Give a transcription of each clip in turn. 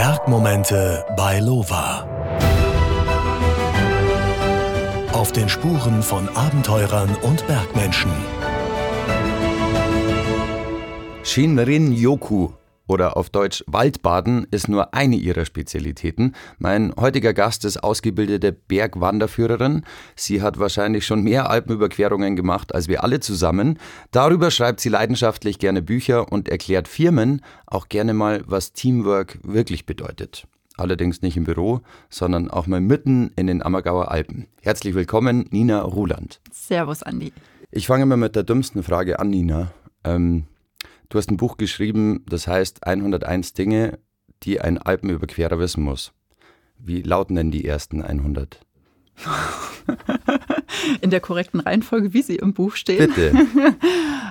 Bergmomente bei Lova. Auf den Spuren von Abenteurern und Bergmenschen. Shinrin Yoku oder auf Deutsch Waldbaden ist nur eine ihrer Spezialitäten. Mein heutiger Gast ist ausgebildete Bergwanderführerin. Sie hat wahrscheinlich schon mehr Alpenüberquerungen gemacht als wir alle zusammen. Darüber schreibt sie leidenschaftlich gerne Bücher und erklärt Firmen auch gerne mal, was Teamwork wirklich bedeutet. Allerdings nicht im Büro, sondern auch mal mitten in den Ammergauer Alpen. Herzlich willkommen, Nina Ruland. Servus, Andi. Ich fange mal mit der dümmsten Frage an, Nina. Ähm, Du hast ein Buch geschrieben, das heißt 101 Dinge, die ein Alpenüberquerer wissen muss. Wie lauten denn die ersten 100? In der korrekten Reihenfolge, wie sie im Buch stehen. Bitte.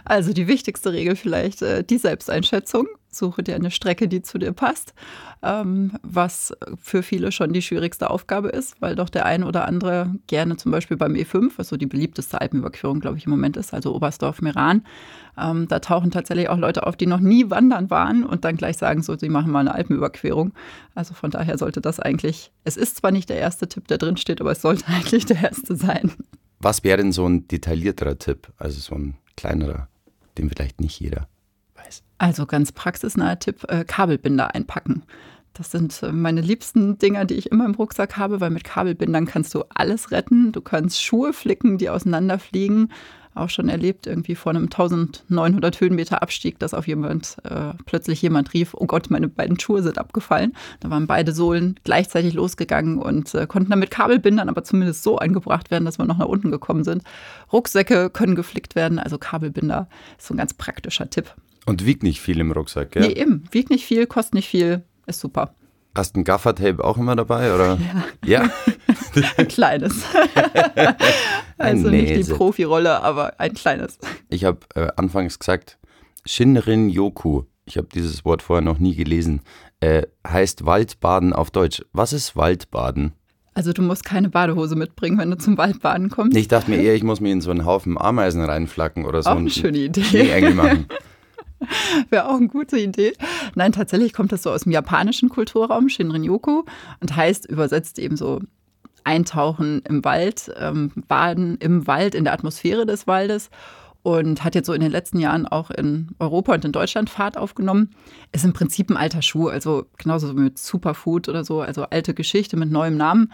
Also die wichtigste Regel vielleicht äh, die Selbsteinschätzung. Suche dir eine Strecke, die zu dir passt, ähm, was für viele schon die schwierigste Aufgabe ist, weil doch der ein oder andere gerne zum Beispiel beim E5, was so die beliebteste Alpenüberquerung, glaube ich, im Moment ist, also Oberstdorf-Meran, ähm, da tauchen tatsächlich auch Leute auf, die noch nie wandern waren und dann gleich sagen, so, sie machen mal eine Alpenüberquerung. Also von daher sollte das eigentlich, es ist zwar nicht der erste Tipp, der drin steht, aber es sollte eigentlich der erste sein. Was wäre denn so ein detaillierterer Tipp, also so ein kleinerer? den vielleicht nicht jeder weiß. Also ganz praxisnaher Tipp, äh, Kabelbinder einpacken. Das sind äh, meine liebsten Dinger, die ich immer im Rucksack habe, weil mit Kabelbindern kannst du alles retten. Du kannst Schuhe flicken, die auseinanderfliegen auch schon erlebt, irgendwie vor einem 1900 Höhenmeter Abstieg, dass auf jemand äh, plötzlich jemand rief, oh Gott, meine beiden Schuhe sind abgefallen. Da waren beide Sohlen gleichzeitig losgegangen und äh, konnten dann mit Kabelbindern aber zumindest so eingebracht werden, dass wir noch nach unten gekommen sind. Rucksäcke können geflickt werden, also Kabelbinder ist so ein ganz praktischer Tipp. Und wiegt nicht viel im Rucksack, gell? Nee, eben. Wiegt nicht viel, kostet nicht viel, ist super. Hast du ein Gaffertape auch immer dabei, oder? Ja. ja? ein kleines. also nicht die Profirolle, aber ein kleines. Ich habe äh, anfangs gesagt, Shinrin Yoku. Ich habe dieses Wort vorher noch nie gelesen. Äh, heißt Waldbaden auf Deutsch. Was ist Waldbaden? Also du musst keine Badehose mitbringen, wenn du zum Waldbaden kommst. Ich dachte mir eher, ich muss mir in so einen Haufen Ameisen reinflacken oder so. Auch eine schöne Idee. machen. Wäre auch eine gute Idee. Nein, tatsächlich kommt das so aus dem japanischen Kulturraum, Shinrin-yoku, und heißt übersetzt eben so Eintauchen im Wald, ähm, Baden im Wald, in der Atmosphäre des Waldes und hat jetzt so in den letzten Jahren auch in Europa und in Deutschland Fahrt aufgenommen. Ist im Prinzip ein alter Schuh, also genauso mit Superfood oder so, also alte Geschichte mit neuem Namen,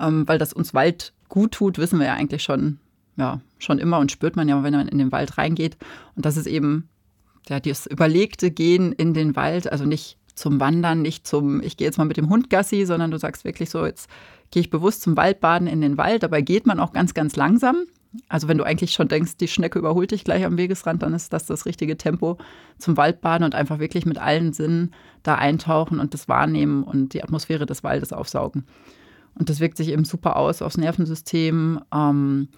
ähm, weil das uns Wald gut tut, wissen wir ja eigentlich schon, ja, schon immer und spürt man ja, wenn man in den Wald reingeht. Und das ist eben ja, das überlegte Gehen in den Wald, also nicht zum Wandern, nicht zum, ich gehe jetzt mal mit dem Hund Gassi, sondern du sagst wirklich so, jetzt gehe ich bewusst zum Waldbaden in den Wald. Dabei geht man auch ganz, ganz langsam. Also wenn du eigentlich schon denkst, die Schnecke überholt dich gleich am Wegesrand, dann ist das das richtige Tempo zum Waldbaden und einfach wirklich mit allen Sinnen da eintauchen und das wahrnehmen und die Atmosphäre des Waldes aufsaugen. Und das wirkt sich eben super aus aufs Nervensystem, ähm,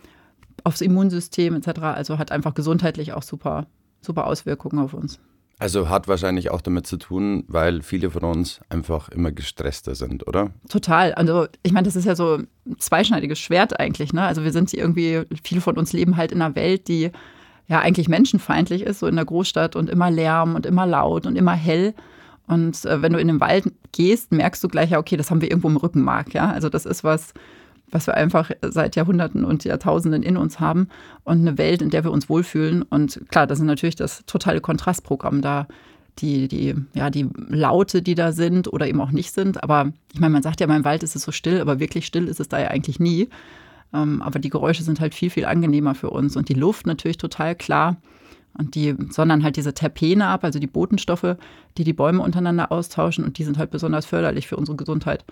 aufs Immunsystem etc. Also hat einfach gesundheitlich auch super super Auswirkungen auf uns. Also hat wahrscheinlich auch damit zu tun, weil viele von uns einfach immer gestresster sind, oder? Total. Also ich meine, das ist ja so ein zweischneidiges Schwert eigentlich. Ne? Also wir sind irgendwie, viele von uns leben halt in einer Welt, die ja eigentlich menschenfeindlich ist, so in der Großstadt und immer Lärm und immer laut und immer hell. Und äh, wenn du in den Wald gehst, merkst du gleich, ja, okay, das haben wir irgendwo im Rückenmark. Ja? Also das ist was, was wir einfach seit Jahrhunderten und Jahrtausenden in uns haben und eine Welt, in der wir uns wohlfühlen. Und klar, das ist natürlich das totale Kontrastprogramm da. Die, die, ja, die Laute, die da sind oder eben auch nicht sind. Aber ich meine, man sagt ja, im Wald ist es so still, aber wirklich still ist es da ja eigentlich nie. Ähm, aber die Geräusche sind halt viel, viel angenehmer für uns. Und die Luft natürlich total klar. Und die sondern halt diese Terpene ab, also die Botenstoffe, die die Bäume untereinander austauschen. Und die sind halt besonders förderlich für unsere Gesundheit.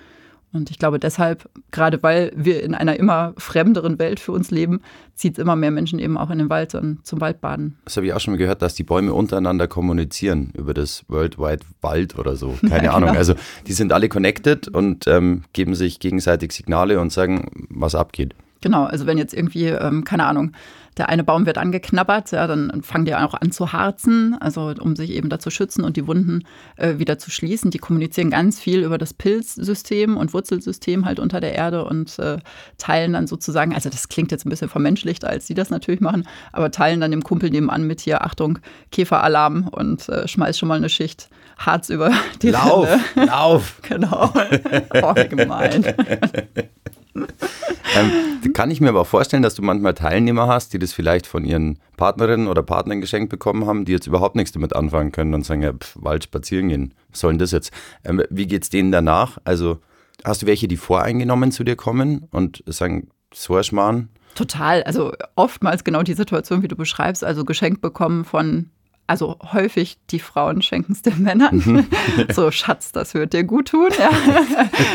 Und ich glaube deshalb, gerade weil wir in einer immer fremderen Welt für uns leben, zieht es immer mehr Menschen eben auch in den Wald zum Waldbaden. Das habe ich auch schon mal gehört, dass die Bäume untereinander kommunizieren über das World Wide Wald oder so. Keine ja, Ahnung. Genau. Also die sind alle connected und ähm, geben sich gegenseitig Signale und sagen, was abgeht. Genau, also wenn jetzt irgendwie, ähm, keine Ahnung, der eine Baum wird angeknabbert, ja, dann fangen die auch an zu harzen, also um sich eben dazu schützen und die Wunden äh, wieder zu schließen. Die kommunizieren ganz viel über das Pilzsystem und Wurzelsystem halt unter der Erde und äh, teilen dann sozusagen, also das klingt jetzt ein bisschen vermenschlichter, als sie das natürlich machen, aber teilen dann dem Kumpel nebenan mit hier, Achtung, Käferalarm und äh, schmeiß schon mal eine Schicht Harz über die Lauf, Rinde. lauf. Genau. oh, gemein. ähm, kann ich mir aber vorstellen, dass du manchmal Teilnehmer hast, die das vielleicht von ihren Partnerinnen oder Partnern geschenkt bekommen haben, die jetzt überhaupt nichts damit anfangen können und sagen, ja, pf, Wald spazieren gehen, was soll denn das jetzt? Ähm, wie geht's denen danach? Also hast du welche, die voreingenommen zu dir kommen und sagen, so ein Schmarrn? Total. Also oftmals genau die Situation, wie du beschreibst, also geschenkt bekommen von also häufig die Frauen schenken es den Männern. Mhm. so, Schatz, das wird dir gut tun, ja.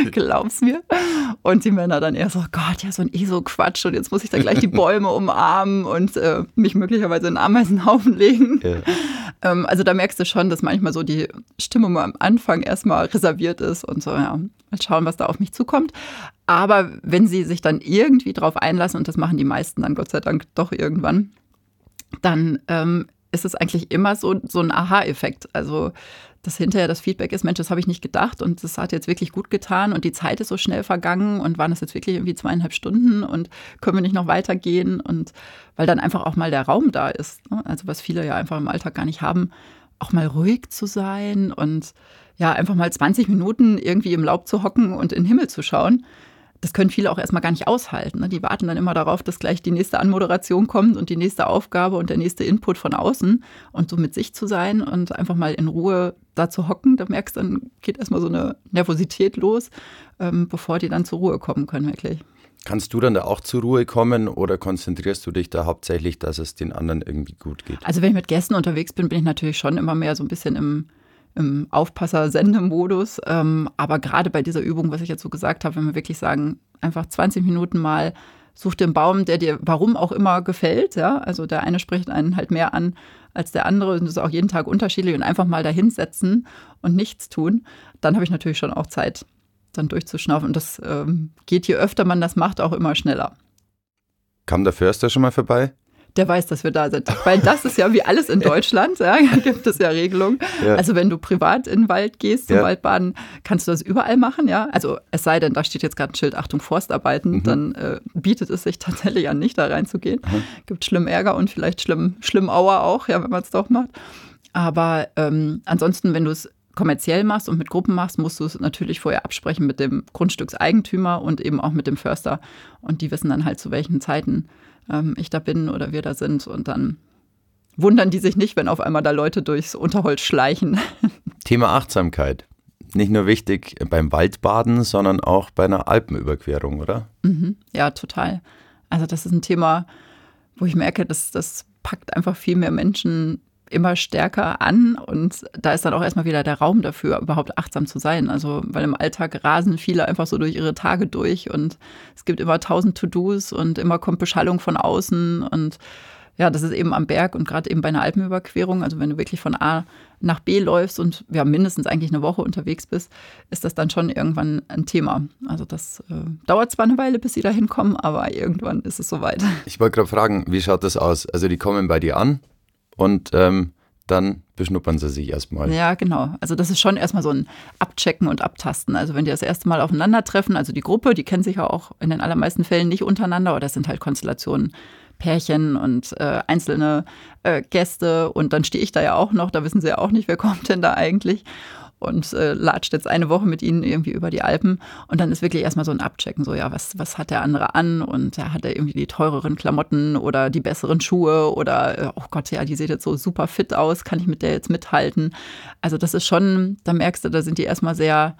Glaub's mir. Und die Männer dann eher so, Gott, ja, so ein ESO-Quatsch und jetzt muss ich da gleich die Bäume umarmen und äh, mich möglicherweise in einen Ameisenhaufen legen. Ja. Ähm, also da merkst du schon, dass manchmal so die Stimmung am Anfang erstmal reserviert ist und so, ja, mal schauen, was da auf mich zukommt. Aber wenn sie sich dann irgendwie drauf einlassen, und das machen die meisten dann Gott sei Dank doch irgendwann, dann ähm, ist es eigentlich immer so, so ein Aha-Effekt. Also, dass hinterher das Feedback ist, Mensch, das habe ich nicht gedacht und das hat jetzt wirklich gut getan und die Zeit ist so schnell vergangen und waren das jetzt wirklich irgendwie zweieinhalb Stunden und können wir nicht noch weitergehen und weil dann einfach auch mal der Raum da ist. Ne? Also was viele ja einfach im Alltag gar nicht haben, auch mal ruhig zu sein und ja, einfach mal 20 Minuten irgendwie im Laub zu hocken und in den Himmel zu schauen das können viele auch erstmal gar nicht aushalten. Ne? Die warten dann immer darauf, dass gleich die nächste Anmoderation kommt und die nächste Aufgabe und der nächste Input von außen und so mit sich zu sein und einfach mal in Ruhe da zu hocken. Da merkst du, dann geht erstmal so eine Nervosität los, ähm, bevor die dann zur Ruhe kommen können, wirklich. Kannst du dann da auch zur Ruhe kommen oder konzentrierst du dich da hauptsächlich, dass es den anderen irgendwie gut geht? Also wenn ich mit Gästen unterwegs bin, bin ich natürlich schon immer mehr so ein bisschen im im Aufpasser-Sendemodus. Ähm, aber gerade bei dieser Übung, was ich jetzt so gesagt habe, wenn wir wirklich sagen, einfach 20 Minuten mal such einen Baum, der dir warum auch immer gefällt. Ja? Also der eine spricht einen halt mehr an als der andere und das ist auch jeden Tag unterschiedlich und einfach mal dahinsetzen und nichts tun. Dann habe ich natürlich schon auch Zeit, dann durchzuschnaufen. Und das ähm, geht, je öfter man das macht, auch immer schneller. Kam der Förster schon mal vorbei? Der weiß, dass wir da sind. Weil das ist ja wie alles in Deutschland, ja, gibt es ja Regelungen. Ja. Also wenn du privat in den Wald gehst, zum ja. Waldbaden, kannst du das überall machen, ja. Also es sei denn, da steht jetzt gerade ein Schild, Achtung, Forstarbeiten, mhm. dann äh, bietet es sich tatsächlich an, nicht da reinzugehen. Mhm. Gibt schlimm Ärger und vielleicht schlimm, schlimm Auer auch, ja, wenn man es doch macht. Aber ähm, ansonsten, wenn du es kommerziell machst und mit Gruppen machst, musst du es natürlich vorher absprechen mit dem Grundstückseigentümer und eben auch mit dem Förster. Und die wissen dann halt, zu welchen Zeiten ähm, ich da bin oder wir da sind. Und dann wundern die sich nicht, wenn auf einmal da Leute durchs Unterholz schleichen. Thema Achtsamkeit. Nicht nur wichtig beim Waldbaden, sondern auch bei einer Alpenüberquerung, oder? Mhm. Ja, total. Also das ist ein Thema, wo ich merke, dass das packt einfach viel mehr Menschen immer stärker an und da ist dann auch erstmal wieder der Raum dafür, überhaupt achtsam zu sein. Also, weil im Alltag rasen viele einfach so durch ihre Tage durch und es gibt immer tausend To-Dos und immer kommt Beschallung von außen und ja, das ist eben am Berg und gerade eben bei einer Alpenüberquerung, also wenn du wirklich von A nach B läufst und ja mindestens eigentlich eine Woche unterwegs bist, ist das dann schon irgendwann ein Thema. Also das äh, dauert zwar eine Weile, bis sie da hinkommen, aber irgendwann ist es soweit. Ich wollte gerade fragen, wie schaut das aus? Also die kommen bei dir an, und ähm, dann beschnuppern sie sich erstmal. Ja, genau. Also das ist schon erstmal so ein Abchecken und Abtasten. Also wenn die das erste Mal aufeinandertreffen, also die Gruppe, die kennt sich ja auch in den allermeisten Fällen nicht untereinander, oder das sind halt Konstellationen, Pärchen und äh, einzelne äh, Gäste. Und dann stehe ich da ja auch noch, da wissen sie ja auch nicht, wer kommt denn da eigentlich und äh, latscht jetzt eine Woche mit ihnen irgendwie über die Alpen. Und dann ist wirklich erstmal so ein Abchecken, so ja, was, was hat der andere an? Und ja, hat er irgendwie die teureren Klamotten oder die besseren Schuhe oder, äh, oh Gott, ja, die sieht jetzt so super fit aus, kann ich mit der jetzt mithalten? Also das ist schon, da merkst du, da sind die erstmal sehr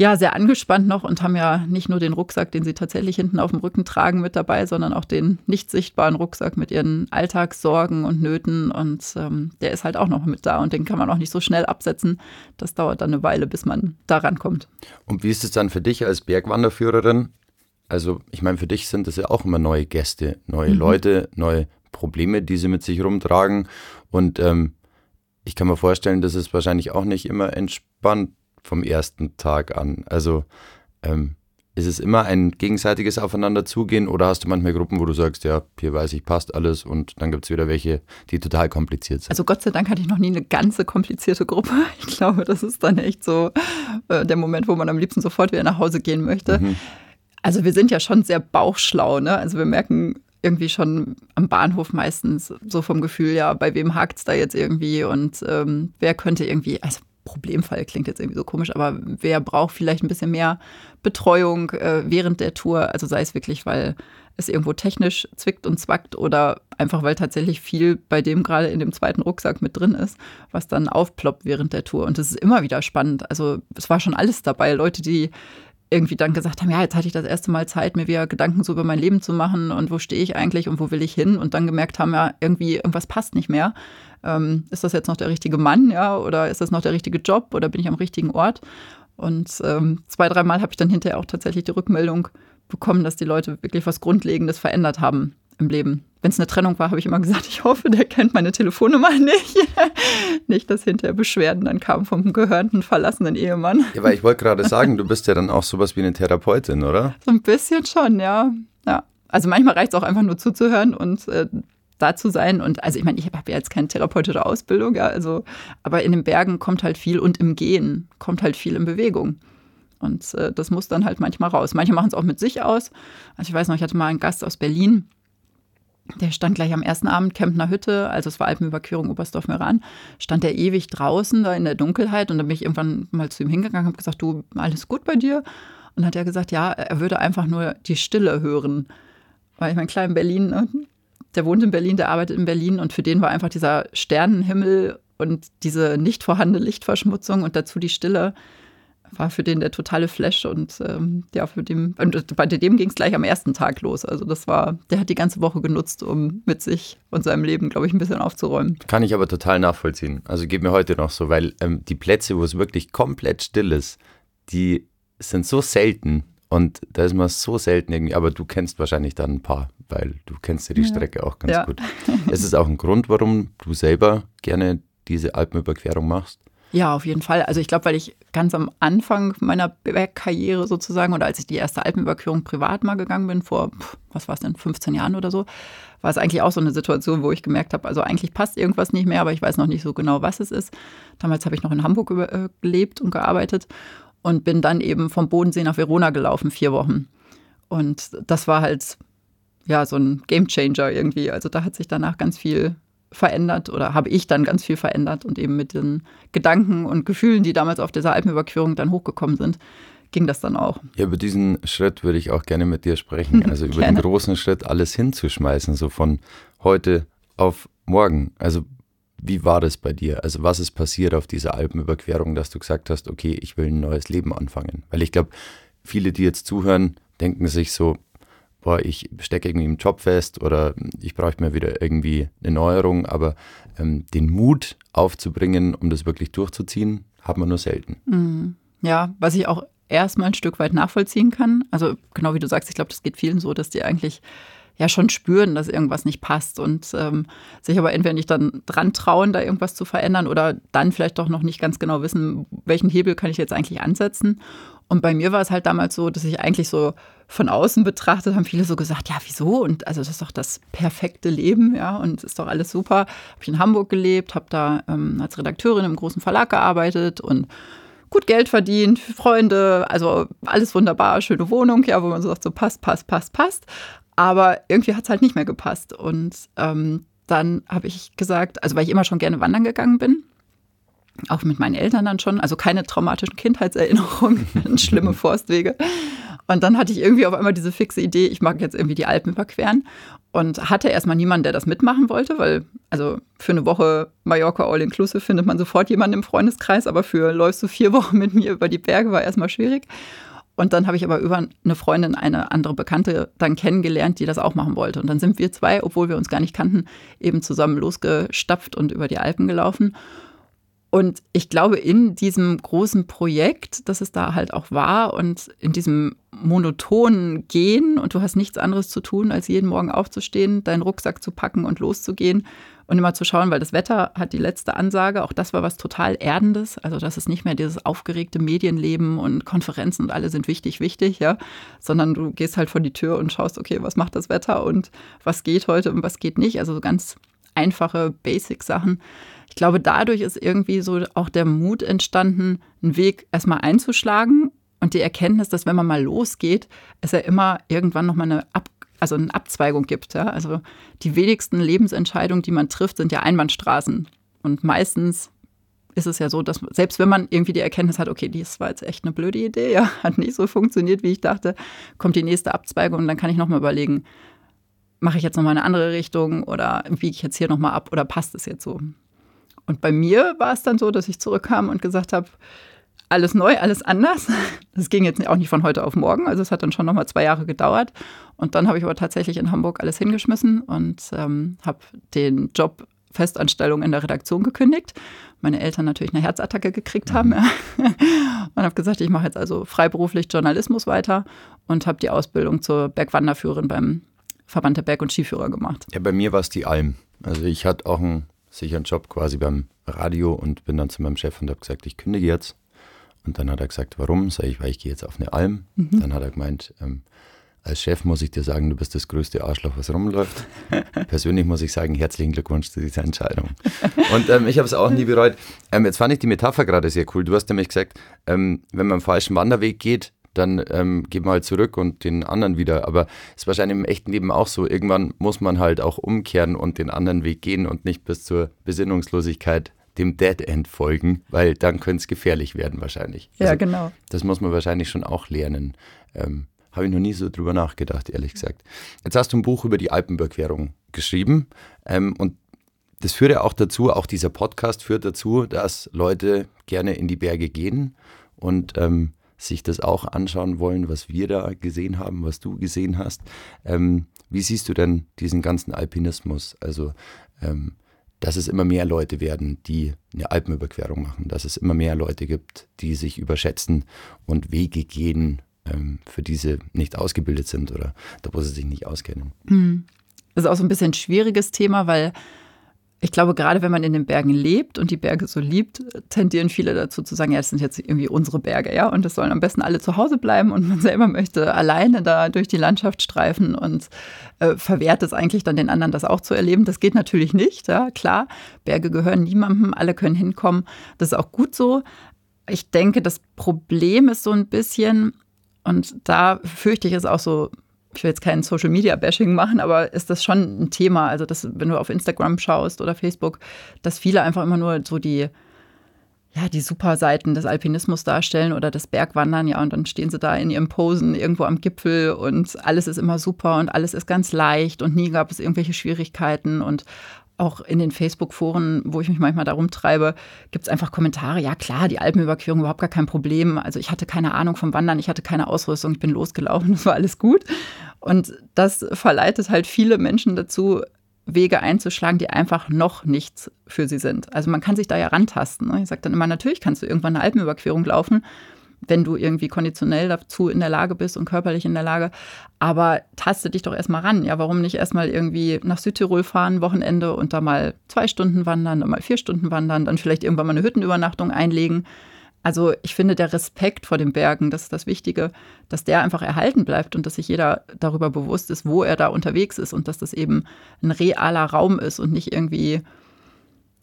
ja, sehr angespannt noch und haben ja nicht nur den Rucksack, den sie tatsächlich hinten auf dem Rücken tragen, mit dabei, sondern auch den nicht sichtbaren Rucksack mit ihren Alltagssorgen und Nöten. Und ähm, der ist halt auch noch mit da und den kann man auch nicht so schnell absetzen. Das dauert dann eine Weile, bis man da rankommt. Und wie ist es dann für dich als Bergwanderführerin? Also, ich meine, für dich sind das ja auch immer neue Gäste, neue mhm. Leute, neue Probleme, die sie mit sich rumtragen. Und ähm, ich kann mir vorstellen, das ist wahrscheinlich auch nicht immer entspannt vom ersten Tag an. Also ähm, Ist es immer ein gegenseitiges Aufeinanderzugehen oder hast du manchmal Gruppen, wo du sagst, ja, hier weiß ich, passt alles und dann gibt es wieder welche, die total kompliziert sind? Also Gott sei Dank hatte ich noch nie eine ganze komplizierte Gruppe. Ich glaube, das ist dann echt so äh, der Moment, wo man am liebsten sofort wieder nach Hause gehen möchte. Mhm. Also wir sind ja schon sehr bauchschlau, ne? Also wir merken irgendwie schon am Bahnhof meistens so vom Gefühl, ja, bei wem hakt es da jetzt irgendwie und ähm, wer könnte irgendwie, also Problemfall klingt jetzt irgendwie so komisch, aber wer braucht vielleicht ein bisschen mehr Betreuung äh, während der Tour? Also sei es wirklich, weil es irgendwo technisch zwickt und zwackt oder einfach, weil tatsächlich viel bei dem gerade in dem zweiten Rucksack mit drin ist, was dann aufploppt während der Tour. Und das ist immer wieder spannend. Also es war schon alles dabei. Leute, die irgendwie dann gesagt haben, ja, jetzt hatte ich das erste Mal Zeit, mir wieder Gedanken so über mein Leben zu machen und wo stehe ich eigentlich und wo will ich hin und dann gemerkt haben, ja, irgendwie irgendwas passt nicht mehr. Ähm, ist das jetzt noch der richtige Mann, ja, oder ist das noch der richtige Job oder bin ich am richtigen Ort? Und ähm, zwei, dreimal habe ich dann hinterher auch tatsächlich die Rückmeldung bekommen, dass die Leute wirklich was Grundlegendes verändert haben im Leben. Wenn es eine Trennung war, habe ich immer gesagt, ich hoffe, der kennt meine Telefonnummer nicht. nicht, dass hinterher Beschwerden dann kamen vom gehörnten, verlassenen Ehemann. Ja, weil ich wollte gerade sagen, du bist ja dann auch sowas wie eine Therapeutin, oder? So ein bisschen schon, ja. ja. Also manchmal reicht es auch einfach nur zuzuhören und äh, da zu sein. Und also ich meine, ich habe ja jetzt keine therapeutische Ausbildung, ja, also, aber in den Bergen kommt halt viel und im Gehen kommt halt viel in Bewegung. Und äh, das muss dann halt manchmal raus. Manche machen es auch mit sich aus. Also ich weiß noch, ich hatte mal einen Gast aus Berlin, der stand gleich am ersten Abend Kempner Hütte, also es war Alpenüberquerung Oberstdorf-Meran, stand der ewig draußen da in der Dunkelheit und dann bin ich irgendwann mal zu ihm hingegangen und habe gesagt, du, alles gut bei dir? Und hat er gesagt, ja, er würde einfach nur die Stille hören. Weil ich mein, klar in Berlin, ne, der wohnt in Berlin, der arbeitet in Berlin und für den war einfach dieser Sternenhimmel und diese nicht vorhandene Lichtverschmutzung und dazu die Stille war für den der totale Flash und ähm, ja, für den, und bei dem ging es gleich am ersten Tag los. Also das war, der hat die ganze Woche genutzt, um mit sich und seinem Leben, glaube ich, ein bisschen aufzuräumen. Kann ich aber total nachvollziehen. Also geht mir heute noch so, weil ähm, die Plätze, wo es wirklich komplett still ist, die sind so selten und da ist man so selten irgendwie, aber du kennst wahrscheinlich dann ein paar, weil du kennst ja die Strecke auch ganz ja. gut. Ist es auch ein Grund, warum du selber gerne diese Alpenüberquerung machst? Ja, auf jeden Fall. Also ich glaube, weil ich ganz am Anfang meiner Bergkarriere sozusagen oder als ich die erste Alpenüberquerung privat mal gegangen bin, vor, was war es denn, 15 Jahren oder so, war es eigentlich auch so eine Situation, wo ich gemerkt habe, also eigentlich passt irgendwas nicht mehr, aber ich weiß noch nicht so genau, was es ist. Damals habe ich noch in Hamburg äh, gelebt und gearbeitet und bin dann eben vom Bodensee nach Verona gelaufen, vier Wochen. Und das war halt ja so ein Gamechanger irgendwie. Also da hat sich danach ganz viel verändert oder habe ich dann ganz viel verändert und eben mit den Gedanken und Gefühlen, die damals auf dieser Alpenüberquerung dann hochgekommen sind, ging das dann auch. Ja, über diesen Schritt würde ich auch gerne mit dir sprechen. Also über den großen Schritt, alles hinzuschmeißen, so von heute auf morgen. Also wie war das bei dir? Also was ist passiert auf dieser Alpenüberquerung, dass du gesagt hast, okay, ich will ein neues Leben anfangen? Weil ich glaube, viele, die jetzt zuhören, denken sich so, boah, ich stecke irgendwie im Job fest oder ich brauche mir wieder irgendwie eine Neuerung, aber ähm, den Mut aufzubringen, um das wirklich durchzuziehen, hat man nur selten. Mhm. Ja, was ich auch erstmal ein Stück weit nachvollziehen kann. Also genau wie du sagst, ich glaube, das geht vielen so, dass die eigentlich ja schon spüren, dass irgendwas nicht passt und ähm, sich aber entweder nicht dann dran trauen, da irgendwas zu verändern oder dann vielleicht doch noch nicht ganz genau wissen, welchen Hebel kann ich jetzt eigentlich ansetzen. Und bei mir war es halt damals so, dass ich eigentlich so von außen betrachtet, haben viele so gesagt, ja, wieso? Und also das ist doch das perfekte Leben, ja, und ist doch alles super. Habe ich in Hamburg gelebt, habe da ähm, als Redakteurin im großen Verlag gearbeitet und gut Geld verdient, Freunde, also alles wunderbar, schöne Wohnung, ja, wo man so sagt, so passt, passt, passt, passt. Aber irgendwie hat es halt nicht mehr gepasst. Und ähm, dann habe ich gesagt, also weil ich immer schon gerne wandern gegangen bin, auch mit meinen Eltern dann schon, also keine traumatischen Kindheitserinnerungen, schlimme Forstwege. Und dann hatte ich irgendwie auf einmal diese fixe Idee, ich mag jetzt irgendwie die Alpen überqueren und hatte erstmal niemanden, der das mitmachen wollte, weil also für eine Woche Mallorca All Inclusive findet man sofort jemanden im Freundeskreis, aber für läufst du vier Wochen mit mir über die Berge war erstmal schwierig. Und dann habe ich aber über eine Freundin, eine andere Bekannte dann kennengelernt, die das auch machen wollte. Und dann sind wir zwei, obwohl wir uns gar nicht kannten, eben zusammen losgestapft und über die Alpen gelaufen. Und ich glaube, in diesem großen Projekt, das es da halt auch war und in diesem monotonen Gehen und du hast nichts anderes zu tun, als jeden Morgen aufzustehen, deinen Rucksack zu packen und loszugehen und immer zu schauen, weil das Wetter hat die letzte Ansage. Auch das war was total Erdendes. Also das ist nicht mehr dieses aufgeregte Medienleben und Konferenzen und alle sind wichtig, wichtig, ja, sondern du gehst halt vor die Tür und schaust, okay, was macht das Wetter und was geht heute und was geht nicht. Also so ganz einfache Basic-Sachen. Ich glaube, dadurch ist irgendwie so auch der Mut entstanden, einen Weg erstmal einzuschlagen und die Erkenntnis, dass wenn man mal losgeht, es ja immer irgendwann nochmal eine Ab also eine Abzweigung gibt. Ja? Also die wenigsten Lebensentscheidungen, die man trifft, sind ja Einbahnstraßen. Und meistens ist es ja so, dass selbst wenn man irgendwie die Erkenntnis hat, okay, das war jetzt echt eine blöde Idee, ja, hat nicht so funktioniert, wie ich dachte, kommt die nächste Abzweigung und dann kann ich nochmal überlegen, mache ich jetzt nochmal eine andere Richtung oder wiege ich jetzt hier nochmal ab oder passt es jetzt so? Und bei mir war es dann so, dass ich zurückkam und gesagt habe, alles neu, alles anders. Das ging jetzt auch nicht von heute auf morgen. Also es hat dann schon nochmal zwei Jahre gedauert. Und dann habe ich aber tatsächlich in Hamburg alles hingeschmissen und ähm, habe den Job Festanstellung in der Redaktion gekündigt. Meine Eltern natürlich eine Herzattacke gekriegt haben. Ja. Und habe gesagt, ich mache jetzt also freiberuflich Journalismus weiter und habe die Ausbildung zur Bergwanderführerin beim Verband der Berg- und Skiführer gemacht. Ja, bei mir war es die Alm. Also ich hatte auch einen sicheren Job quasi beim Radio und bin dann zu meinem Chef und habe gesagt, ich kündige jetzt und dann hat er gesagt, warum? Sag ich, weil ich gehe jetzt auf eine Alm. Mhm. Dann hat er gemeint, ähm, als Chef muss ich dir sagen, du bist das größte Arschloch, was rumläuft. Persönlich muss ich sagen, herzlichen Glückwunsch zu dieser Entscheidung. Und ähm, ich habe es auch nie bereut. Ähm, jetzt fand ich die Metapher gerade sehr cool. Du hast nämlich gesagt, ähm, wenn man einen falschen Wanderweg geht, dann ähm, man halt zurück und den anderen wieder. Aber es ist wahrscheinlich im echten Leben auch so. Irgendwann muss man halt auch umkehren und den anderen Weg gehen und nicht bis zur Besinnungslosigkeit dem Dead End folgen, weil dann könnte es gefährlich werden wahrscheinlich. Ja, also, genau. Das muss man wahrscheinlich schon auch lernen. Ähm, Habe ich noch nie so drüber nachgedacht, ehrlich gesagt. Jetzt hast du ein Buch über die Alpenüberquerung geschrieben ähm, und das führt ja auch dazu, auch dieser Podcast führt dazu, dass Leute gerne in die Berge gehen und ähm, sich das auch anschauen wollen, was wir da gesehen haben, was du gesehen hast. Ähm, wie siehst du denn diesen ganzen Alpinismus? Also ähm, dass es immer mehr Leute werden, die eine Alpenüberquerung machen, dass es immer mehr Leute gibt, die sich überschätzen und Wege gehen, ähm, für die sie nicht ausgebildet sind oder da, wo sie sich nicht auskennen. Hm. Das ist auch so ein bisschen ein schwieriges Thema, weil ich glaube, gerade wenn man in den Bergen lebt und die Berge so liebt, tendieren viele dazu zu sagen, ja, das sind jetzt irgendwie unsere Berge, ja, und es sollen am besten alle zu Hause bleiben und man selber möchte alleine da durch die Landschaft streifen und äh, verwehrt es eigentlich dann den anderen, das auch zu erleben. Das geht natürlich nicht, ja, klar. Berge gehören niemandem, alle können hinkommen. Das ist auch gut so. Ich denke, das Problem ist so ein bisschen, und da fürchte ich es auch so ich will jetzt kein Social Media Bashing machen, aber ist das schon ein Thema? Also, dass, wenn du auf Instagram schaust oder Facebook, dass viele einfach immer nur so die, ja, die Superseiten des Alpinismus darstellen oder des Bergwandern, ja, und dann stehen sie da in ihren Posen irgendwo am Gipfel und alles ist immer super und alles ist ganz leicht und nie gab es irgendwelche Schwierigkeiten und auch in den Facebook-Foren, wo ich mich manchmal darum treibe, gibt es einfach Kommentare. Ja, klar, die Alpenüberquerung überhaupt gar kein Problem. Also ich hatte keine Ahnung vom Wandern, ich hatte keine Ausrüstung, ich bin losgelaufen, das war alles gut. Und das verleitet halt viele Menschen dazu, Wege einzuschlagen, die einfach noch nichts für sie sind. Also man kann sich da ja rantasten. Ne? Ich sage dann immer, natürlich kannst du irgendwann eine Alpenüberquerung laufen wenn du irgendwie konditionell dazu in der Lage bist und körperlich in der Lage. Aber taste dich doch erstmal ran. Ja, warum nicht erstmal irgendwie nach Südtirol fahren, Wochenende und da mal zwei Stunden wandern, dann mal vier Stunden wandern, dann vielleicht irgendwann mal eine Hüttenübernachtung einlegen. Also ich finde, der Respekt vor den Bergen, das ist das Wichtige, dass der einfach erhalten bleibt und dass sich jeder darüber bewusst ist, wo er da unterwegs ist und dass das eben ein realer Raum ist und nicht irgendwie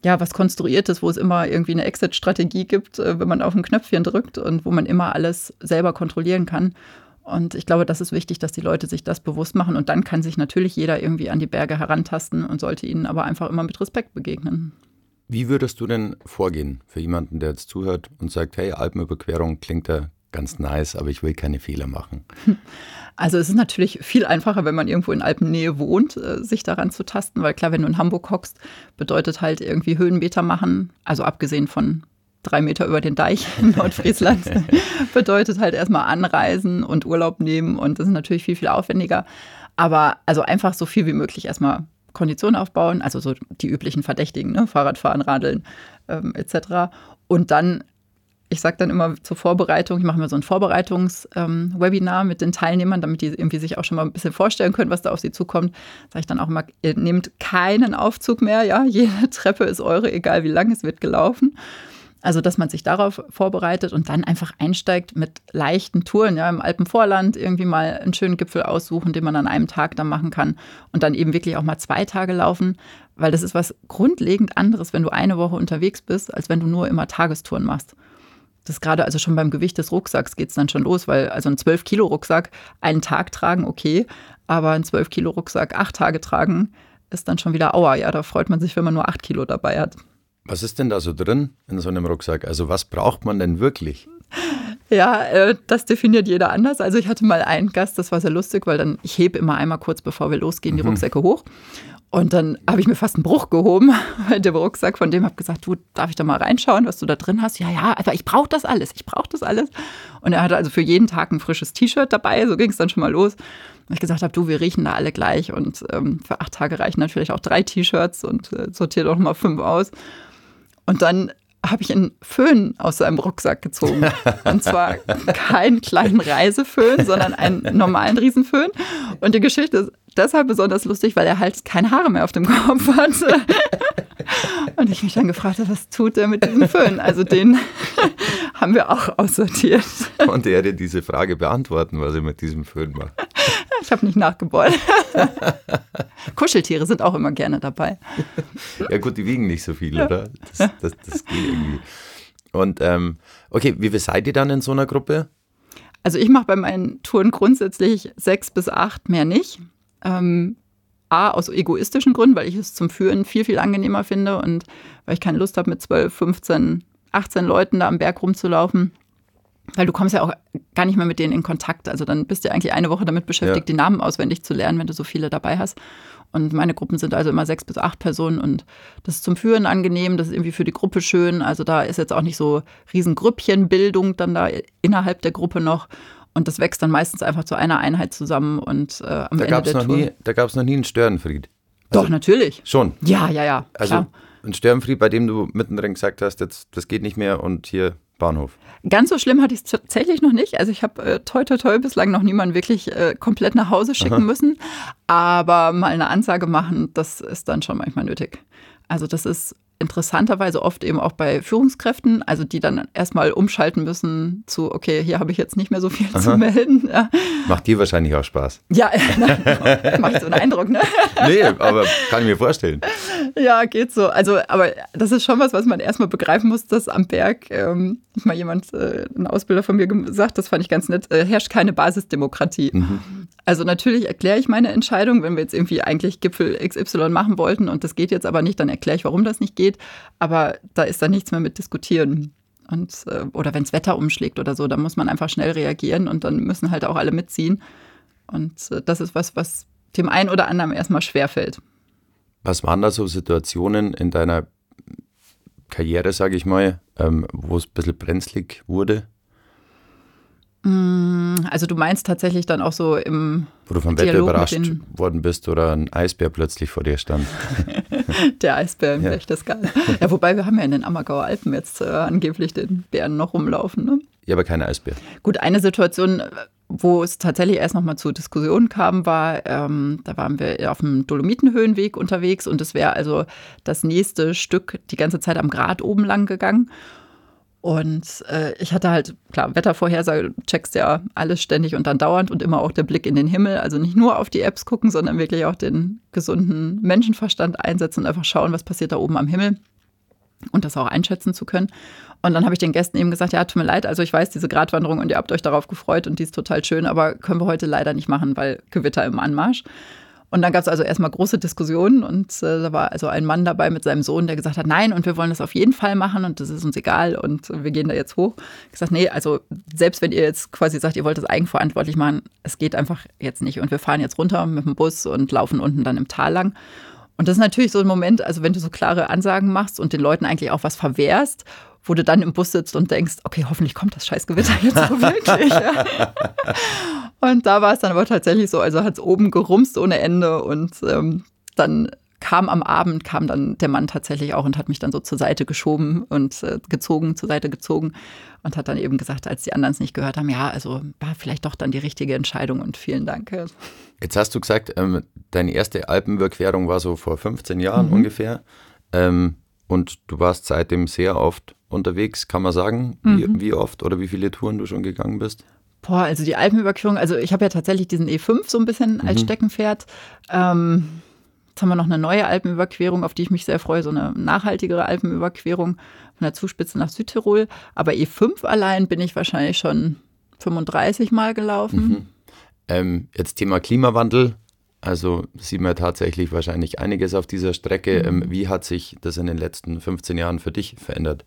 ja, was Konstruiertes, wo es immer irgendwie eine Exit-Strategie gibt, äh, wenn man auf ein Knöpfchen drückt und wo man immer alles selber kontrollieren kann. Und ich glaube, das ist wichtig, dass die Leute sich das bewusst machen. Und dann kann sich natürlich jeder irgendwie an die Berge herantasten und sollte ihnen aber einfach immer mit Respekt begegnen. Wie würdest du denn vorgehen für jemanden, der jetzt zuhört und sagt, hey, Alpenüberquerung klingt ja ganz nice, aber ich will keine Fehler machen? Also es ist natürlich viel einfacher, wenn man irgendwo in Alpennähe wohnt, äh, sich daran zu tasten, weil klar, wenn du in Hamburg hockst, bedeutet halt irgendwie Höhenmeter machen, also abgesehen von drei Meter über den Deich in Nordfriesland, bedeutet halt erstmal anreisen und Urlaub nehmen und das ist natürlich viel, viel aufwendiger. Aber also einfach so viel wie möglich erstmal Kondition aufbauen, also so die üblichen Verdächtigen, ne? Fahrradfahren, Radeln ähm, etc. Und dann ich sage dann immer zur Vorbereitung, ich mache mir so ein Vorbereitungswebinar ähm, mit den Teilnehmern, damit die irgendwie sich auch schon mal ein bisschen vorstellen können, was da auf sie zukommt. Sage ich dann auch immer, ihr nehmt keinen Aufzug mehr, ja, jede Treppe ist eure, egal wie lang es wird gelaufen. Also, dass man sich darauf vorbereitet und dann einfach einsteigt mit leichten Touren, ja, im Alpenvorland irgendwie mal einen schönen Gipfel aussuchen, den man an einem Tag dann machen kann und dann eben wirklich auch mal zwei Tage laufen, weil das ist was grundlegend anderes, wenn du eine Woche unterwegs bist, als wenn du nur immer Tagestouren machst. Das gerade also schon beim Gewicht des Rucksacks geht es dann schon los, weil also ein 12 Kilo Rucksack einen Tag tragen, okay, aber ein 12 Kilo Rucksack acht Tage tragen ist dann schon wieder Aua. Ja, da freut man sich, wenn man nur acht Kilo dabei hat. Was ist denn da so drin in so einem Rucksack? Also was braucht man denn wirklich? Ja, äh, das definiert jeder anders. Also ich hatte mal einen Gast, das war sehr lustig, weil dann ich hebe immer einmal kurz bevor wir losgehen die mhm. Rucksäcke hoch und dann habe ich mir fast einen Bruch gehoben, weil der Rucksack von dem habe gesagt, du, darf ich da mal reinschauen, was du da drin hast? Ja, ja, aber ich brauche das alles, ich brauche das alles. Und er hatte also für jeden Tag ein frisches T-Shirt dabei, so ging es dann schon mal los. Und ich gesagt habe, du, wir riechen da alle gleich und ähm, für acht Tage reichen dann vielleicht auch drei T-Shirts und äh, sortiere doch mal fünf aus. Und dann habe ich einen Föhn aus seinem Rucksack gezogen. Und zwar keinen kleinen Reiseföhn, sondern einen normalen Riesenföhn. Und die Geschichte ist deshalb besonders lustig, weil er halt keine Haare mehr auf dem Kopf hatte. Und ich mich dann gefragt habe, was tut er mit diesem Föhn? Also den haben wir auch aussortiert. Konnte er dir diese Frage beantworten, was er mit diesem Föhn macht? Ich habe nicht nachgebohrt. Kuscheltiere sind auch immer gerne dabei. Ja gut, die wiegen nicht so viel, ja. oder? Das, das, das, geht irgendwie. Und ähm, okay, wie viel seid ihr dann in so einer Gruppe? Also ich mache bei meinen Touren grundsätzlich sechs bis acht, mehr nicht. Ähm, A, aus egoistischen Gründen, weil ich es zum Führen viel, viel angenehmer finde und weil ich keine Lust habe, mit 12, 15, 18 Leuten da am Berg rumzulaufen. Weil du kommst ja auch gar nicht mehr mit denen in Kontakt. Also dann bist du eigentlich eine Woche damit beschäftigt, ja. die Namen auswendig zu lernen, wenn du so viele dabei hast. Und meine Gruppen sind also immer sechs bis acht Personen und das ist zum Führen angenehm, das ist irgendwie für die Gruppe schön. Also da ist jetzt auch nicht so riesen Grüppchenbildung dann da innerhalb der Gruppe noch. Und das wächst dann meistens einfach zu einer Einheit zusammen und äh, am da Ende der noch Tour. Nie, da gab es noch nie einen Störenfried. Also Doch, natürlich. Schon? Ja, ja, ja. Also klar. ein Störenfried, bei dem du mittendrin gesagt hast, jetzt, das geht nicht mehr und hier Bahnhof. Ganz so schlimm hatte ich es tatsächlich noch nicht. Also ich habe äh, toi toi toi bislang noch niemanden wirklich äh, komplett nach Hause schicken Aha. müssen. Aber mal eine Ansage machen, das ist dann schon manchmal nötig. Also das ist interessanterweise oft eben auch bei Führungskräften, also die dann erstmal umschalten müssen zu, okay, hier habe ich jetzt nicht mehr so viel Aha. zu melden. Ja. Macht dir wahrscheinlich auch Spaß. Ja, macht so einen Eindruck, ne? nee, aber kann ich mir vorstellen. Ja, geht so. Also, aber das ist schon was, was man erstmal begreifen muss, dass am Berg, ähm, mal jemand, äh, ein Ausbilder von mir gesagt, das fand ich ganz nett, äh, herrscht keine Basisdemokratie. Mhm. Also natürlich erkläre ich meine Entscheidung, wenn wir jetzt irgendwie eigentlich Gipfel XY machen wollten und das geht jetzt aber nicht, dann erkläre ich, warum das nicht geht geht. Aber da ist dann nichts mehr mit diskutieren. Und, äh, oder wenn das Wetter umschlägt oder so, dann muss man einfach schnell reagieren und dann müssen halt auch alle mitziehen. Und äh, das ist was, was dem einen oder anderen erstmal schwerfällt. Was waren da so Situationen in deiner Karriere, sage ich mal, ähm, wo es ein bisschen brenzlig wurde? Mm, also du meinst tatsächlich dann auch so im Wo du vom Wetter überrascht worden bist oder ein Eisbär plötzlich vor dir stand. Der Eisbär im ja. Berchtesgaden. Ja, wobei wir haben ja in den Ammergauer Alpen jetzt äh, angeblich den Bären noch rumlaufen. Ne? Ja, aber keine Eisbär. Gut, eine Situation, wo es tatsächlich erst nochmal zu Diskussionen kam, war, ähm, da waren wir auf dem Dolomitenhöhenweg unterwegs und es wäre also das nächste Stück die ganze Zeit am Grat oben lang gegangen. Und äh, ich hatte halt, klar, Wettervorhersage, checkst ja alles ständig und dann dauernd und immer auch der Blick in den Himmel. Also nicht nur auf die Apps gucken, sondern wirklich auch den gesunden Menschenverstand einsetzen und einfach schauen, was passiert da oben am Himmel und das auch einschätzen zu können. Und dann habe ich den Gästen eben gesagt, ja, tut mir leid, also ich weiß diese Gratwanderung und ihr habt euch darauf gefreut und die ist total schön, aber können wir heute leider nicht machen, weil Gewitter im Anmarsch. Und dann gab es also erstmal große Diskussionen und äh, da war also ein Mann dabei mit seinem Sohn, der gesagt hat, nein, und wir wollen das auf jeden Fall machen und das ist uns egal und wir gehen da jetzt hoch. Ich gesagt, nee, also selbst wenn ihr jetzt quasi sagt, ihr wollt das eigenverantwortlich machen, es geht einfach jetzt nicht und wir fahren jetzt runter mit dem Bus und laufen unten dann im Tal lang. Und das ist natürlich so ein Moment, also wenn du so klare Ansagen machst und den Leuten eigentlich auch was verwehrst, wo du dann im Bus sitzt und denkst, okay, hoffentlich kommt das Scheißgewitter jetzt so wirklich. Und da war es dann aber tatsächlich so, also hat es oben gerumst ohne Ende und ähm, dann kam am Abend, kam dann der Mann tatsächlich auch und hat mich dann so zur Seite geschoben und äh, gezogen, zur Seite gezogen und hat dann eben gesagt, als die anderen es nicht gehört haben, ja, also war vielleicht doch dann die richtige Entscheidung und vielen Dank. Jetzt hast du gesagt, ähm, deine erste Alpenüberquerung war so vor 15 Jahren mhm. ungefähr ähm, und du warst seitdem sehr oft unterwegs, kann man sagen, mhm. wie, wie oft oder wie viele Touren du schon gegangen bist? Boah, also die Alpenüberquerung, also ich habe ja tatsächlich diesen E5 so ein bisschen als mhm. Steckenpferd. Ähm, jetzt haben wir noch eine neue Alpenüberquerung, auf die ich mich sehr freue, so eine nachhaltigere Alpenüberquerung von der Zuspitze nach Südtirol. Aber E5 allein bin ich wahrscheinlich schon 35 Mal gelaufen. Mhm. Ähm, jetzt Thema Klimawandel. Also sieht man tatsächlich wahrscheinlich einiges auf dieser Strecke. Mhm. Ähm, wie hat sich das in den letzten 15 Jahren für dich verändert?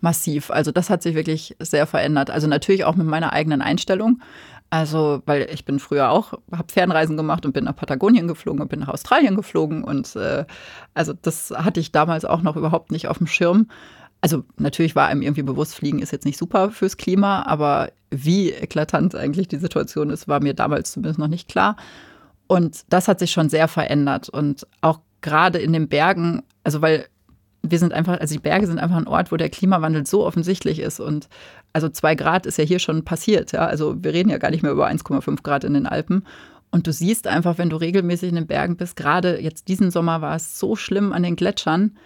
Massiv. Also das hat sich wirklich sehr verändert. Also natürlich auch mit meiner eigenen Einstellung. Also, weil ich bin früher auch, habe Fernreisen gemacht und bin nach Patagonien geflogen und bin nach Australien geflogen. Und äh, also das hatte ich damals auch noch überhaupt nicht auf dem Schirm. Also natürlich war einem irgendwie bewusst, Fliegen ist jetzt nicht super fürs Klima, aber wie eklatant eigentlich die Situation ist, war mir damals zumindest noch nicht klar. Und das hat sich schon sehr verändert. Und auch gerade in den Bergen, also weil wir sind einfach, also die Berge sind einfach ein Ort, wo der Klimawandel so offensichtlich ist. Und also zwei Grad ist ja hier schon passiert. Ja? Also wir reden ja gar nicht mehr über 1,5 Grad in den Alpen. Und du siehst einfach, wenn du regelmäßig in den Bergen bist, gerade jetzt diesen Sommer war es so schlimm an den Gletschern.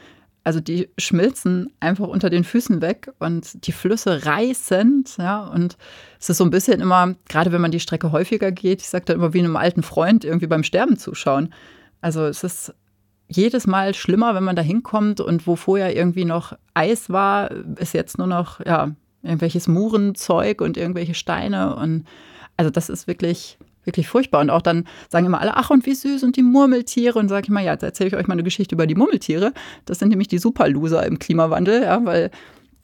Also die schmilzen einfach unter den Füßen weg und die Flüsse reißen. Ja, und es ist so ein bisschen immer, gerade wenn man die Strecke häufiger geht, ich sage dann immer wie einem alten Freund irgendwie beim Sterben zuschauen. Also es ist jedes Mal schlimmer, wenn man da hinkommt und wo vorher irgendwie noch Eis war, ist jetzt nur noch ja, irgendwelches Murenzeug und irgendwelche Steine. Und also das ist wirklich, wirklich furchtbar. Und auch dann sagen immer alle, ach und wie süß und die Murmeltiere. Und sage ich mal, ja, jetzt erzähle ich euch mal eine Geschichte über die Murmeltiere. Das sind nämlich die Superloser im Klimawandel, ja, weil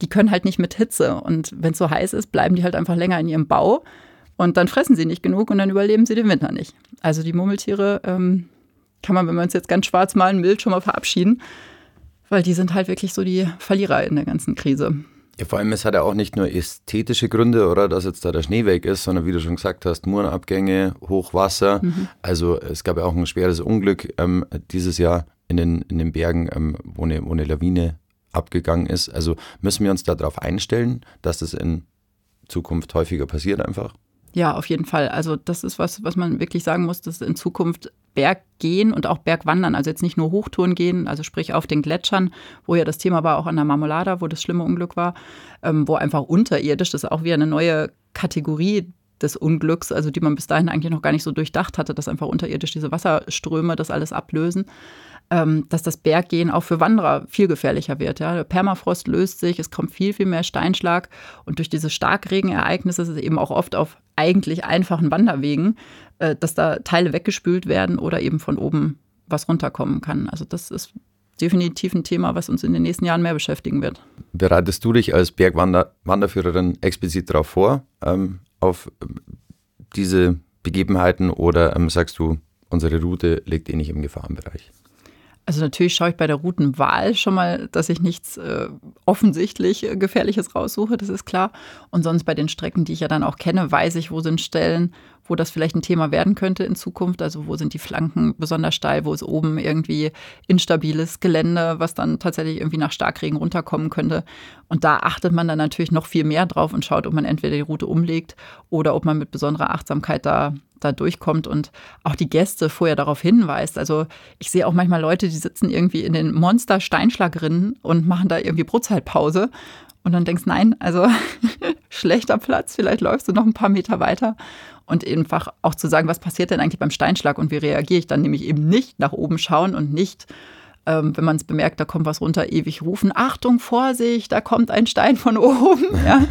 die können halt nicht mit Hitze. Und wenn es so heiß ist, bleiben die halt einfach länger in ihrem Bau. Und dann fressen sie nicht genug und dann überleben sie den Winter nicht. Also die Murmeltiere ähm, kann man, wenn wir uns jetzt ganz schwarz malen, Bild schon mal verabschieden, weil die sind halt wirklich so die Verlierer in der ganzen Krise. Ja, vor allem, es hat ja auch nicht nur ästhetische Gründe, oder dass jetzt da der Schnee weg ist, sondern wie du schon gesagt hast, Murenabgänge, Hochwasser. Mhm. Also es gab ja auch ein schweres Unglück ähm, dieses Jahr in den, in den Bergen, ähm, wo, eine, wo eine Lawine abgegangen ist. Also müssen wir uns darauf einstellen, dass das in Zukunft häufiger passiert einfach? Ja, auf jeden Fall. Also das ist was, was man wirklich sagen muss, dass in Zukunft Berggehen und auch Bergwandern, also jetzt nicht nur Hochtouren gehen, also sprich auf den Gletschern, wo ja das Thema war, auch an der Marmolada, wo das schlimme Unglück war, ähm, wo einfach unterirdisch, das ist auch wieder eine neue Kategorie des Unglücks, also die man bis dahin eigentlich noch gar nicht so durchdacht hatte, dass einfach unterirdisch diese Wasserströme das alles ablösen dass das Berggehen auch für Wanderer viel gefährlicher wird. Ja. Der Permafrost löst sich, es kommt viel, viel mehr Steinschlag und durch diese Starkregenereignisse ist es eben auch oft auf eigentlich einfachen Wanderwegen, äh, dass da Teile weggespült werden oder eben von oben was runterkommen kann. Also das ist definitiv ein Thema, was uns in den nächsten Jahren mehr beschäftigen wird. Bereitest du dich als Bergwanderführerin explizit darauf vor, ähm, auf diese Begebenheiten oder ähm, sagst du, unsere Route liegt eh nicht im Gefahrenbereich? Also natürlich schaue ich bei der Routenwahl schon mal, dass ich nichts äh, offensichtlich äh, Gefährliches raussuche, das ist klar. Und sonst bei den Strecken, die ich ja dann auch kenne, weiß ich, wo sind Stellen, wo das vielleicht ein Thema werden könnte in Zukunft. Also wo sind die Flanken besonders steil, wo ist oben irgendwie instabiles Gelände, was dann tatsächlich irgendwie nach Starkregen runterkommen könnte. Und da achtet man dann natürlich noch viel mehr drauf und schaut, ob man entweder die Route umlegt oder ob man mit besonderer Achtsamkeit da da durchkommt und auch die Gäste vorher darauf hinweist. Also ich sehe auch manchmal Leute, die sitzen irgendwie in den Monster-Steinschlagrinnen und machen da irgendwie Brotzeitpause. Und dann denkst, nein, also schlechter Platz, vielleicht läufst du noch ein paar Meter weiter. Und einfach auch zu sagen, was passiert denn eigentlich beim Steinschlag und wie reagiere ich dann, nämlich eben nicht nach oben schauen und nicht ähm, wenn man es bemerkt, da kommt was runter, ewig rufen, Achtung, Vorsicht, da kommt ein Stein von oben. Ja?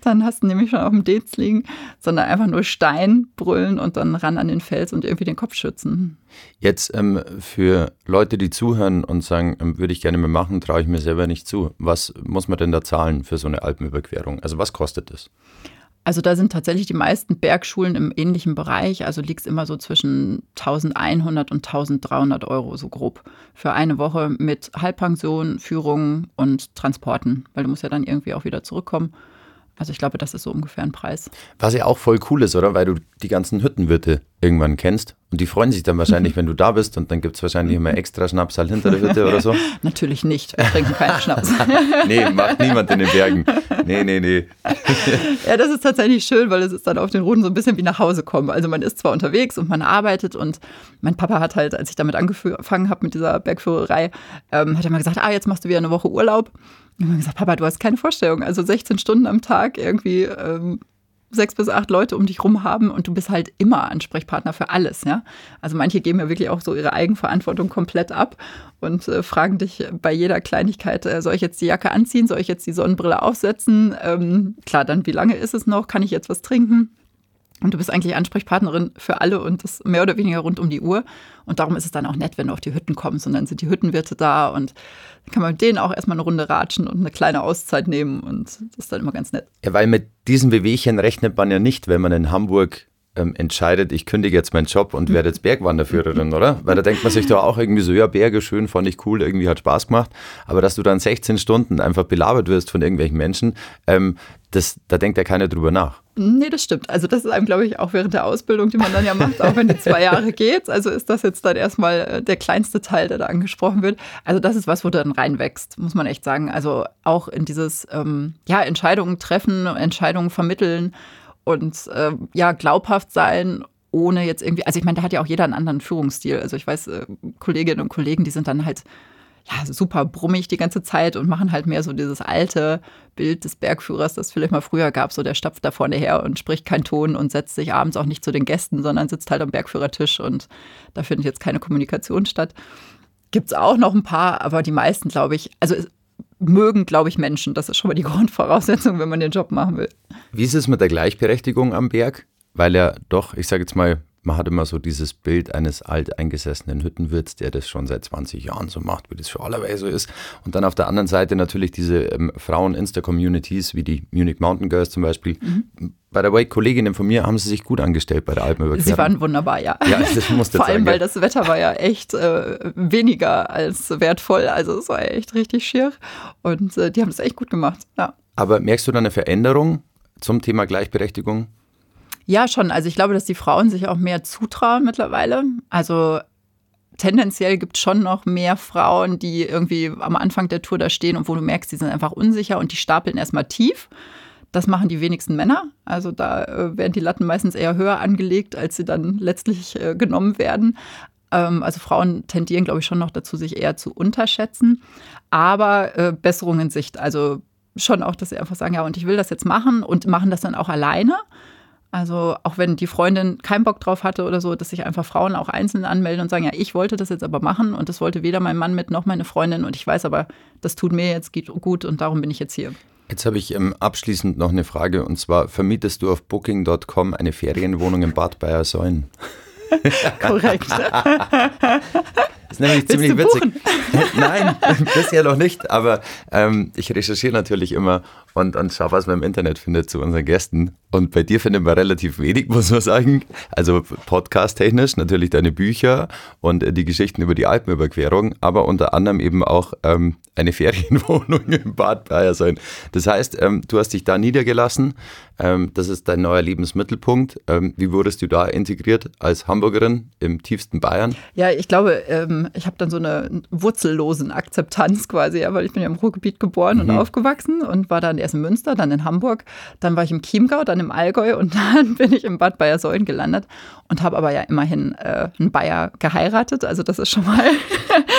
dann hast du nämlich schon auf dem Dez liegen, sondern einfach nur Stein brüllen und dann ran an den Fels und irgendwie den Kopf schützen. Jetzt ähm, für Leute, die zuhören und sagen, ähm, würde ich gerne mal machen, traue ich mir selber nicht zu. Was muss man denn da zahlen für so eine Alpenüberquerung? Also was kostet das? Also da sind tatsächlich die meisten Bergschulen im ähnlichen Bereich. Also liegt es immer so zwischen 1100 und 1300 Euro so grob für eine Woche mit Halbpension, Führungen und Transporten, weil du musst ja dann irgendwie auch wieder zurückkommen. Also ich glaube, das ist so ungefähr ein Preis. Was ja auch voll cool ist, oder? Weil du die ganzen Hüttenwirte irgendwann kennst. Und die freuen sich dann wahrscheinlich, wenn du da bist. Und dann gibt es wahrscheinlich immer extra Schnaps halt hinter der Hütte oder so. Natürlich nicht. Wir trinken keinen Schnaps. nee, macht niemand in den Bergen. Nee, nee, nee. ja, das ist tatsächlich schön, weil es ist dann auf den Routen so ein bisschen wie nach Hause kommen. Also man ist zwar unterwegs und man arbeitet. Und mein Papa hat halt, als ich damit angefangen habe mit dieser Bergführerei, ähm, hat er mal gesagt, ah, jetzt machst du wieder eine Woche Urlaub. Ich habe gesagt, Papa, du hast keine Vorstellung. Also 16 Stunden am Tag irgendwie ähm, sechs bis acht Leute um dich rum haben und du bist halt immer Ansprechpartner für alles, ja. Also manche geben ja wirklich auch so ihre Eigenverantwortung komplett ab und äh, fragen dich bei jeder Kleinigkeit, äh, soll ich jetzt die Jacke anziehen, soll ich jetzt die Sonnenbrille aufsetzen? Ähm, klar, dann wie lange ist es noch? Kann ich jetzt was trinken? Und du bist eigentlich Ansprechpartnerin für alle und das mehr oder weniger rund um die Uhr. Und darum ist es dann auch nett, wenn du auf die Hütten kommst und dann sind die Hüttenwirte da und dann kann man mit denen auch erstmal eine Runde ratschen und eine kleine Auszeit nehmen und das ist dann immer ganz nett. Ja, weil mit diesen Wehwehchen rechnet man ja nicht, wenn man in Hamburg ähm, entscheidet, ich kündige jetzt meinen Job und werde jetzt Bergwanderführerin, oder? Weil da denkt man sich doch auch irgendwie so, ja, Berge schön, fand ich cool, irgendwie hat Spaß gemacht. Aber dass du dann 16 Stunden einfach belabert wirst von irgendwelchen Menschen, ähm, das, da denkt ja keiner drüber nach. Nee, das stimmt. Also das ist einem, glaube ich, auch während der Ausbildung, die man dann ja macht, auch wenn die zwei Jahre geht. Also ist das jetzt dann erstmal äh, der kleinste Teil, der da angesprochen wird. Also das ist was, wo du dann reinwächst, muss man echt sagen. Also auch in dieses, ähm, ja, Entscheidungen treffen, Entscheidungen vermitteln und äh, ja, glaubhaft sein ohne jetzt irgendwie, also ich meine, da hat ja auch jeder einen anderen Führungsstil. Also ich weiß, äh, Kolleginnen und Kollegen, die sind dann halt ja, super brummig die ganze Zeit und machen halt mehr so dieses alte Bild des Bergführers, das vielleicht mal früher gab. So der stapft da vorne her und spricht keinen Ton und setzt sich abends auch nicht zu den Gästen, sondern sitzt halt am Bergführertisch und da findet jetzt keine Kommunikation statt. Gibt es auch noch ein paar, aber die meisten, glaube ich, also mögen, glaube ich, Menschen. Das ist schon mal die Grundvoraussetzung, wenn man den Job machen will. Wie ist es mit der Gleichberechtigung am Berg? Weil er doch, ich sage jetzt mal, man hat immer so dieses Bild eines alteingesessenen Hüttenwirts, der das schon seit 20 Jahren so macht, wie das für allerweil so ist. Und dann auf der anderen Seite natürlich diese ähm, Frauen-Insta-Communities, wie die Munich Mountain Girls zum Beispiel. Mhm. Bei der Way, Kolleginnen von mir haben sie sich gut angestellt bei der Alpenüberquerung. Sie waren wunderbar, ja. Ja, das musste Vor allem, sagen, weil das Wetter war ja echt äh, weniger als wertvoll. Also es war echt richtig schier. Und äh, die haben das echt gut gemacht, ja. Aber merkst du da eine Veränderung zum Thema Gleichberechtigung? Ja, schon. Also ich glaube, dass die Frauen sich auch mehr zutrauen mittlerweile. Also tendenziell gibt es schon noch mehr Frauen, die irgendwie am Anfang der Tour da stehen und wo du merkst, die sind einfach unsicher und die stapeln erstmal tief. Das machen die wenigsten Männer. Also da äh, werden die Latten meistens eher höher angelegt, als sie dann letztlich äh, genommen werden. Ähm, also Frauen tendieren, glaube ich, schon noch dazu, sich eher zu unterschätzen. Aber äh, Besserung in Sicht. Also schon auch, dass sie einfach sagen, ja, und ich will das jetzt machen und machen das dann auch alleine. Also auch wenn die Freundin keinen Bock drauf hatte oder so, dass sich einfach Frauen auch einzeln anmelden und sagen, ja, ich wollte das jetzt aber machen und das wollte weder mein Mann mit noch meine Freundin und ich weiß aber, das tut mir jetzt gut und darum bin ich jetzt hier. Jetzt habe ich ähm, abschließend noch eine Frage und zwar, vermietest du auf booking.com eine Ferienwohnung in Bad Bayersäulen? Korrekt. Das ist nämlich ziemlich witzig. Nein, bisher noch nicht, aber ähm, ich recherchiere natürlich immer und, und schaue, was man im Internet findet zu unseren Gästen. Und bei dir findet man relativ wenig, muss man sagen. Also podcast-technisch natürlich deine Bücher und äh, die Geschichten über die Alpenüberquerung, aber unter anderem eben auch ähm, eine Ferienwohnung im Bad Bayersoin. Das heißt, ähm, du hast dich da niedergelassen. Ähm, das ist dein neuer Lebensmittelpunkt. Ähm, wie wurdest du da integriert als Hamburgerin im tiefsten Bayern? Ja, ich glaube, ähm, ich habe dann so eine wurzellosen Akzeptanz quasi, ja, weil ich bin ja im Ruhrgebiet geboren mhm. und aufgewachsen und war dann erst in Münster, dann in Hamburg, dann war ich im Chiemgau, dann im Allgäu und dann bin ich im Bad Bayersäulen gelandet und habe aber ja immerhin äh, einen Bayer geheiratet. Also das ist schon mal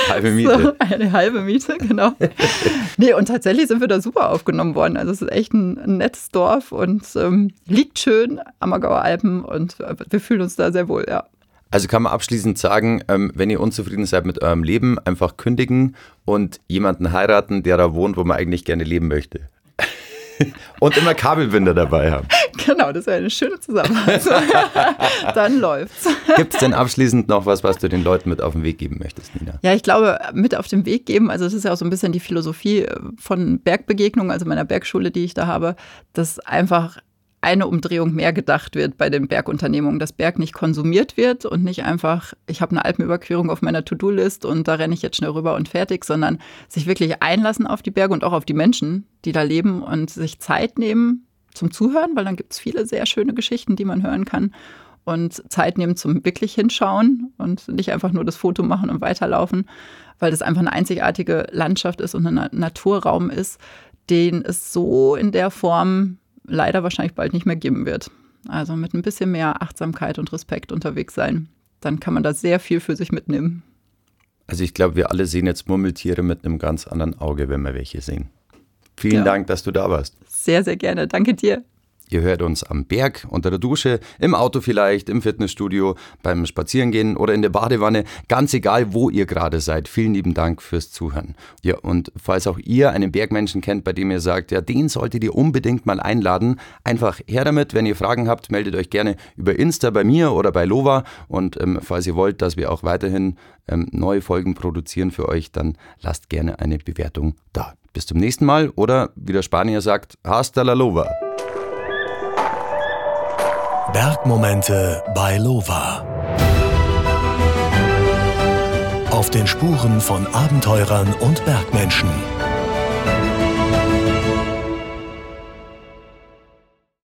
halbe Miete. So eine halbe Miete, genau. nee, und tatsächlich sind wir da super aufgenommen worden. Also es ist echt ein, ein nettes Dorf und ähm, liegt schön am Ammergauer Alpen und wir fühlen uns da sehr wohl, ja. Also kann man abschließend sagen, ähm, wenn ihr unzufrieden seid mit eurem Leben, einfach kündigen und jemanden heiraten, der da wohnt, wo man eigentlich gerne leben möchte. und immer Kabelbinder dabei haben. Genau, das wäre eine schöne Zusammenfassung. Dann läuft's. Gibt es denn abschließend noch was, was du den Leuten mit auf den Weg geben möchtest, Nina? Ja, ich glaube, mit auf den Weg geben, also das ist ja auch so ein bisschen die Philosophie von Bergbegegnungen, also meiner Bergschule, die ich da habe, dass einfach eine Umdrehung mehr gedacht wird bei den Bergunternehmungen, dass Berg nicht konsumiert wird und nicht einfach, ich habe eine Alpenüberquerung auf meiner To-Do-List und da renne ich jetzt schnell rüber und fertig, sondern sich wirklich einlassen auf die Berge und auch auf die Menschen, die da leben und sich Zeit nehmen, zum Zuhören, weil dann gibt es viele sehr schöne Geschichten, die man hören kann. Und Zeit nehmen zum wirklich hinschauen und nicht einfach nur das Foto machen und weiterlaufen, weil das einfach eine einzigartige Landschaft ist und ein Naturraum ist, den es so in der Form leider wahrscheinlich bald nicht mehr geben wird. Also mit ein bisschen mehr Achtsamkeit und Respekt unterwegs sein, dann kann man da sehr viel für sich mitnehmen. Also ich glaube, wir alle sehen jetzt Murmeltiere mit einem ganz anderen Auge, wenn wir welche sehen. Vielen ja. Dank, dass du da warst. Sehr, sehr gerne. Danke dir. Ihr hört uns am Berg, unter der Dusche, im Auto vielleicht, im Fitnessstudio, beim Spazierengehen oder in der Badewanne. Ganz egal, wo ihr gerade seid. Vielen lieben Dank fürs Zuhören. Ja, und falls auch ihr einen Bergmenschen kennt, bei dem ihr sagt, ja, den solltet ihr unbedingt mal einladen, einfach her damit. Wenn ihr Fragen habt, meldet euch gerne über Insta bei mir oder bei Lova. Und ähm, falls ihr wollt, dass wir auch weiterhin ähm, neue Folgen produzieren für euch, dann lasst gerne eine Bewertung da. Bis zum nächsten Mal oder wie der Spanier sagt, hasta la lova. Bergmomente bei Lova. Auf den Spuren von Abenteurern und Bergmenschen.